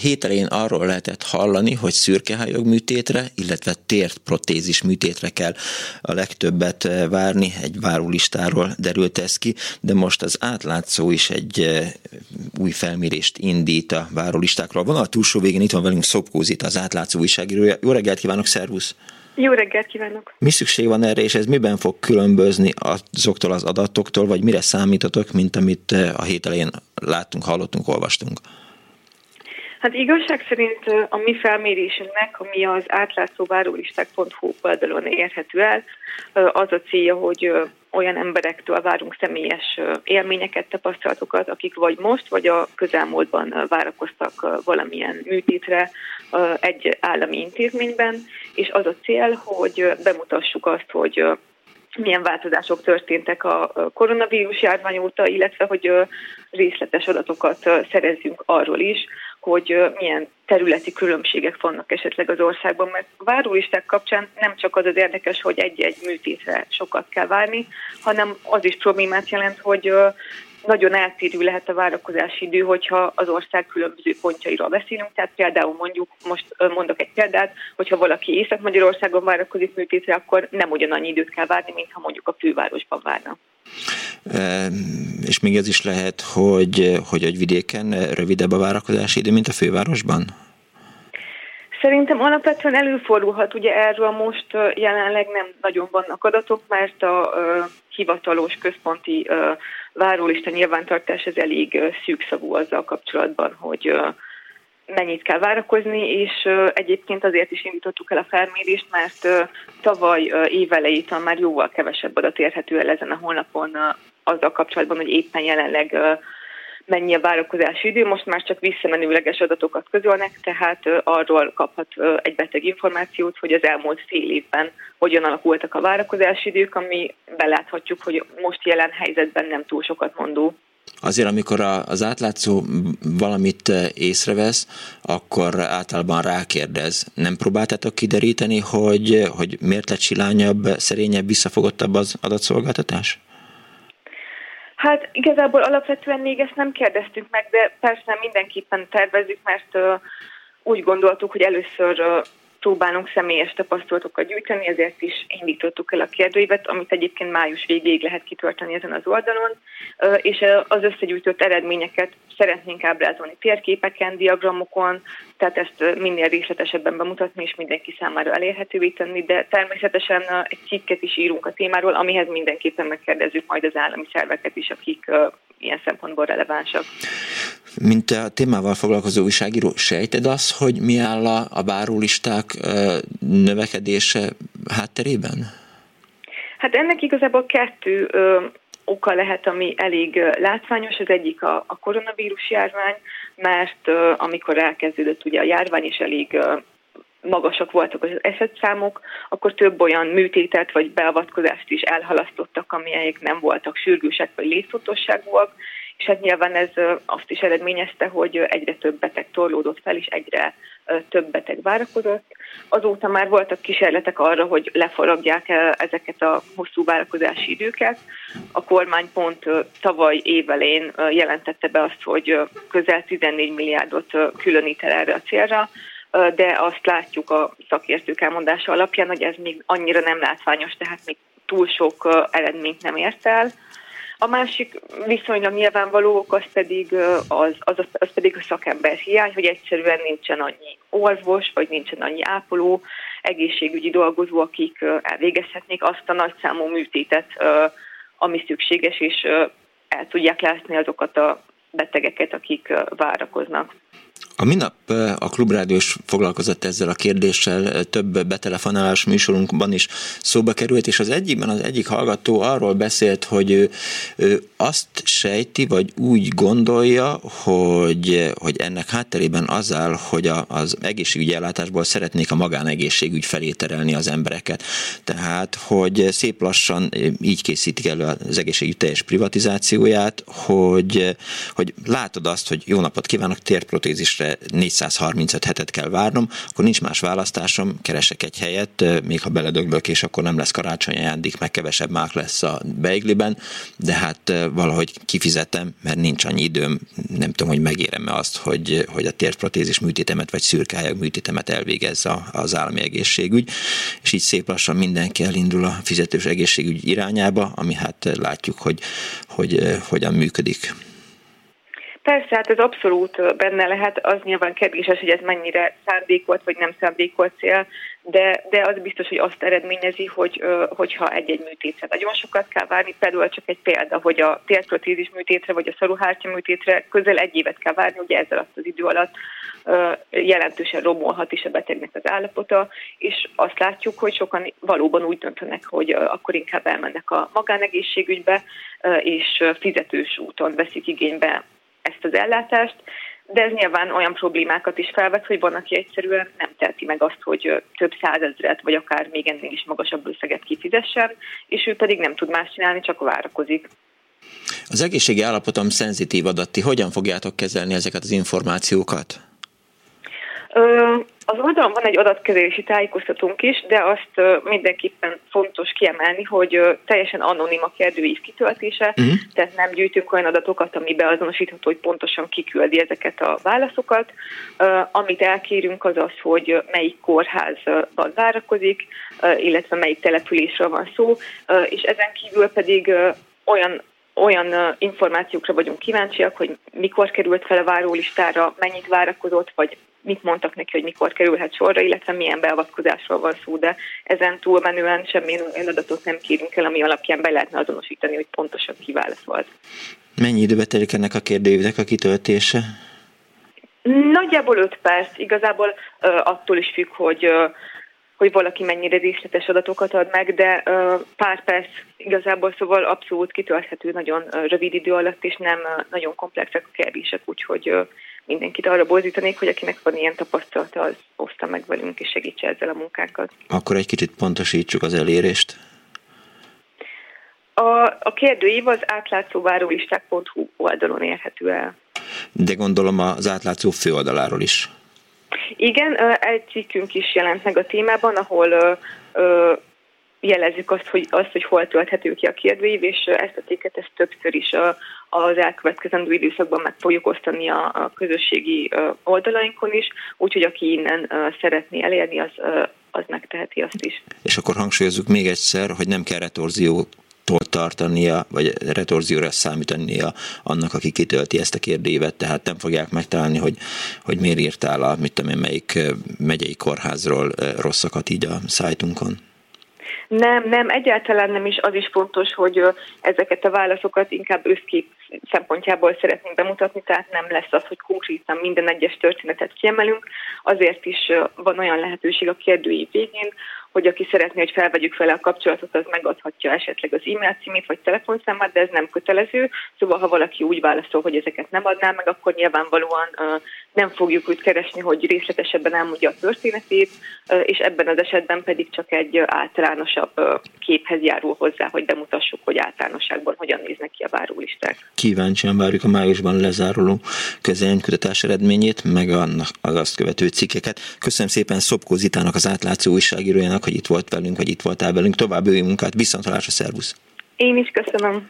Hét elején arról lehetett hallani, hogy szürkehályog műtétre, illetve tért protézis műtétre kell a legtöbbet eh, várni, egy várólistáról derült ez ki, de most az átlátszó is egy eh, új felmérést indít a várólistákról. Van a túlsó végén, itt van velünk Szopkózit, az átlátszó újságírója. Jó reggelt kívánok, szervusz! Jó reggelt kívánok! Mi szükség van erre, és ez miben fog különbözni azoktól az adatoktól, vagy mire számítatok, mint amit eh, a hét elején láttunk, hallottunk, olvastunk? Hát igazság szerint a mi felmérésünknek, ami az átlátszóvárólisták.hu oldalon érhető el, az a célja, hogy olyan emberektől várunk személyes élményeket, tapasztalatokat, akik vagy most, vagy a közelmúltban várakoztak valamilyen műtétre egy állami intézményben, és az a cél, hogy bemutassuk azt, hogy milyen változások történtek a koronavírus járvány óta, illetve hogy részletes adatokat szerezzünk arról is, hogy milyen területi különbségek vannak esetleg az országban, mert várólisták kapcsán nem csak az az érdekes, hogy egy-egy műtétre sokat kell várni, hanem az is problémát jelent, hogy nagyon eltérő lehet a várakozási idő, hogyha az ország különböző pontjairól beszélünk. Tehát például mondjuk, most mondok egy példát, hogyha valaki Észak-Magyarországon várakozik műtétre, akkor nem ugyanannyi időt kell várni, mint ha mondjuk a fővárosban várna. És még ez is lehet, hogy, hogy egy vidéken rövidebb a várakozási idő, mint a fővárosban? Szerintem alapvetően előfordulhat, ugye erről most jelenleg nem nagyon vannak adatok, mert a hivatalos központi várólista nyilvántartás ez elég szűkszavú azzal kapcsolatban, hogy mennyit kell várakozni, és egyébként azért is indítottuk el a felmérést, mert tavaly évelejétől már jóval kevesebb adat érhető el ezen a honlapon azzal kapcsolatban, hogy éppen jelenleg mennyi a várakozási idő, most már csak visszamenőleges adatokat közölnek, tehát arról kaphat egy beteg információt, hogy az elmúlt fél évben hogyan alakultak a várakozási idők, ami beláthatjuk, hogy most jelen helyzetben nem túl sokat mondó. Azért, amikor az átlátszó valamit észrevesz, akkor általában rákérdez. Nem próbáltátok kideríteni, hogy, hogy miért lett silányabb, szerényebb, visszafogottabb az adatszolgáltatás? Hát igazából alapvetően még ezt nem kérdeztük meg, de persze mindenképpen tervezzük, mert úgy gondoltuk, hogy először próbálunk személyes tapasztalatokat gyűjteni, ezért is indítottuk el a kérdőívet, amit egyébként május végéig lehet kitölteni ezen az oldalon, és az összegyűjtött eredményeket szeretnénk ábrázolni térképeken, diagramokon, tehát ezt minél részletesebben bemutatni és mindenki számára elérhetővé tenni, de természetesen egy cikket is írunk a témáról, amihez mindenképpen megkérdezzük majd az állami szerveket is, akik ilyen szempontból relevánsak. Mint a témával foglalkozó újságíró, sejted azt, hogy mi áll a, a bárólisták növekedése hátterében? Hát ennek igazából kettő ö, oka lehet, ami elég látványos. Az egyik a, a koronavírus járvány, mert ö, amikor elkezdődött ugye a járvány, és elég ö, magasak voltak az esetszámok, akkor több olyan műtétet vagy beavatkozást is elhalasztottak, amelyek nem voltak sürgősek vagy létfontosságúak, és hát nyilván ez azt is eredményezte, hogy egyre több beteg torlódott fel, és egyre több beteg várakozott. Azóta már voltak kísérletek arra, hogy lefaragják ezeket a hosszú várakozási időket. A kormány pont tavaly évelén jelentette be azt, hogy közel 14 milliárdot különít el erre a célra, de azt látjuk a szakértők elmondása alapján, hogy ez még annyira nem látványos, tehát még túl sok eredményt nem ért el. A másik viszonylag nyilvánvaló ok az pedig, az, az, az pedig a szakember hiány, hogy egyszerűen nincsen annyi orvos, vagy nincsen annyi ápoló, egészségügyi dolgozó, akik elvégezhetnék azt a nagyszámú műtétet, ami szükséges, és el tudják látni azokat a betegeket, akik várakoznak. A minap a Klubrádiós foglalkozott ezzel a kérdéssel, több betelefonálás műsorunkban is szóba került, és az egyikben az egyik hallgató arról beszélt, hogy ő, ő azt sejti, vagy úgy gondolja, hogy, hogy ennek hátterében az áll, hogy a, az egészségügyi ellátásból szeretnék a magánegészségügy felé terelni az embereket. Tehát, hogy szép lassan így készítik elő az egészségügy teljes privatizációját, hogy, hogy látod azt, hogy jó napot kívánok, térprotézisre erre 435 hetet kell várnom, akkor nincs más választásom, keresek egy helyet, még ha beledöglök, és akkor nem lesz karácsony ajándék, meg kevesebb mák lesz a beigliben, de hát valahogy kifizetem, mert nincs annyi időm, nem tudom, hogy megérem-e azt, hogy, hogy a térprotézis műtétemet vagy szürkályag műtétemet elvégezze az állami egészségügy, és így szép lassan mindenki elindul a fizetős egészségügy irányába, ami hát látjuk, hogy, hogy hogyan működik. Persze, hát ez abszolút benne lehet, az nyilván kérdéses, hogy ez mennyire szándékolt vagy nem szándékolt cél, de, de az biztos, hogy azt eredményezi, hogy hogyha egy-egy műtétre nagyon sokat kell várni, például csak egy példa, hogy a térprotézis műtétre vagy a szaruhártya műtétre közel egy évet kell várni, ugye ezzel alatt az idő alatt jelentősen romolhat is a betegnek az állapota, és azt látjuk, hogy sokan valóban úgy döntenek, hogy akkor inkább elmennek a magánegészségügybe, és fizetős úton veszik igénybe ezt az ellátást, de ez nyilván olyan problémákat is felvet, hogy van, aki egyszerűen nem teheti meg azt, hogy több százezret, vagy akár még ennél is magasabb összeget kifizessen, és ő pedig nem tud más csinálni, csak várakozik. Az egészségi állapotom szenzitív adatti, hogyan fogjátok kezelni ezeket az információkat? Az oldalon van egy adatkezelési tájékoztatónk is, de azt mindenképpen fontos kiemelni, hogy teljesen anonim a kérdőív kitöltése, uh-huh. tehát nem gyűjtünk olyan adatokat, ami beazonosítható, hogy pontosan kiküldi ezeket a válaszokat. Amit elkérünk az az, hogy melyik kórházban várakozik, illetve melyik településről van szó, és ezen kívül pedig olyan olyan információkra vagyunk kíváncsiak, hogy mikor került fel a várólistára, mennyit várakozott, vagy mit mondtak neki, hogy mikor kerülhet sorra, illetve milyen beavatkozásról van szó, de ezen túlmenően semmilyen olyan adatot nem kérünk el, ami alapján be lehetne azonosítani, hogy pontosan kiválaszolt. Mennyi időbe telik ennek a kérdőívnek a kitöltése? Nagyjából 5 perc. Igazából uh, attól is függ, hogy uh, hogy valaki mennyire részletes adatokat ad meg, de uh, pár perc igazából szóval abszolút kitölthető nagyon uh, rövid idő alatt, és nem uh, nagyon komplexek a kérdések, úgyhogy uh, mindenkit arra boldítanék, hogy akinek van ilyen tapasztalata, az oszta meg velünk és segítse ezzel a munkánkat. Akkor egy kicsit pontosítsuk az elérést. A, a kérdőív az átlátszóvárólisták.hu oldalon érhető el. De gondolom az átlátszó főoldaláról is. Igen, egy cikkünk is jelent meg a témában, ahol jelezzük azt, hogy, azt, hogy hol tölthető ki a kérdőív, és ezt a cikket ezt többször is az elkövetkezendő időszakban meg fogjuk osztani a, a közösségi oldalainkon is, úgyhogy aki innen szeretné elérni, az, az megteheti azt is. És akkor hangsúlyozzuk még egyszer, hogy nem kell retorzió tartania, vagy retorzióra számítania annak, aki kitölti ezt a kérdévet, tehát nem fogják megtalálni, hogy, hogy miért írtál a, mit tudom én, melyik megyei kórházról rosszakat így a szájtunkon. Nem, nem, egyáltalán nem is az is fontos, hogy ezeket a válaszokat inkább összkép szempontjából szeretnénk bemutatni, tehát nem lesz az, hogy konkrétan minden egyes történetet kiemelünk. Azért is van olyan lehetőség a kérdői végén, hogy aki szeretné, hogy felvegyük fel a kapcsolatot, az megadhatja esetleg az e-mail címét vagy telefonszámát, de ez nem kötelező. Szóval, ha valaki úgy válaszol, hogy ezeket nem adná meg, akkor nyilvánvalóan nem fogjuk őt keresni, hogy részletesebben elmondja a történetét, és ebben az esetben pedig csak egy általánosabb képhez járul hozzá, hogy bemutassuk, hogy általánosságban hogyan néznek ki a várólisták. Kíváncsian várjuk a májusban lezáruló közelkutatás eredményét, meg annak az azt követő cikkeket. Köszönöm szépen Szopkó Zitának, az átlátszó újságírójának, hogy itt volt velünk, vagy itt voltál velünk. További munkát, viszontalásra, szervusz! Én is köszönöm.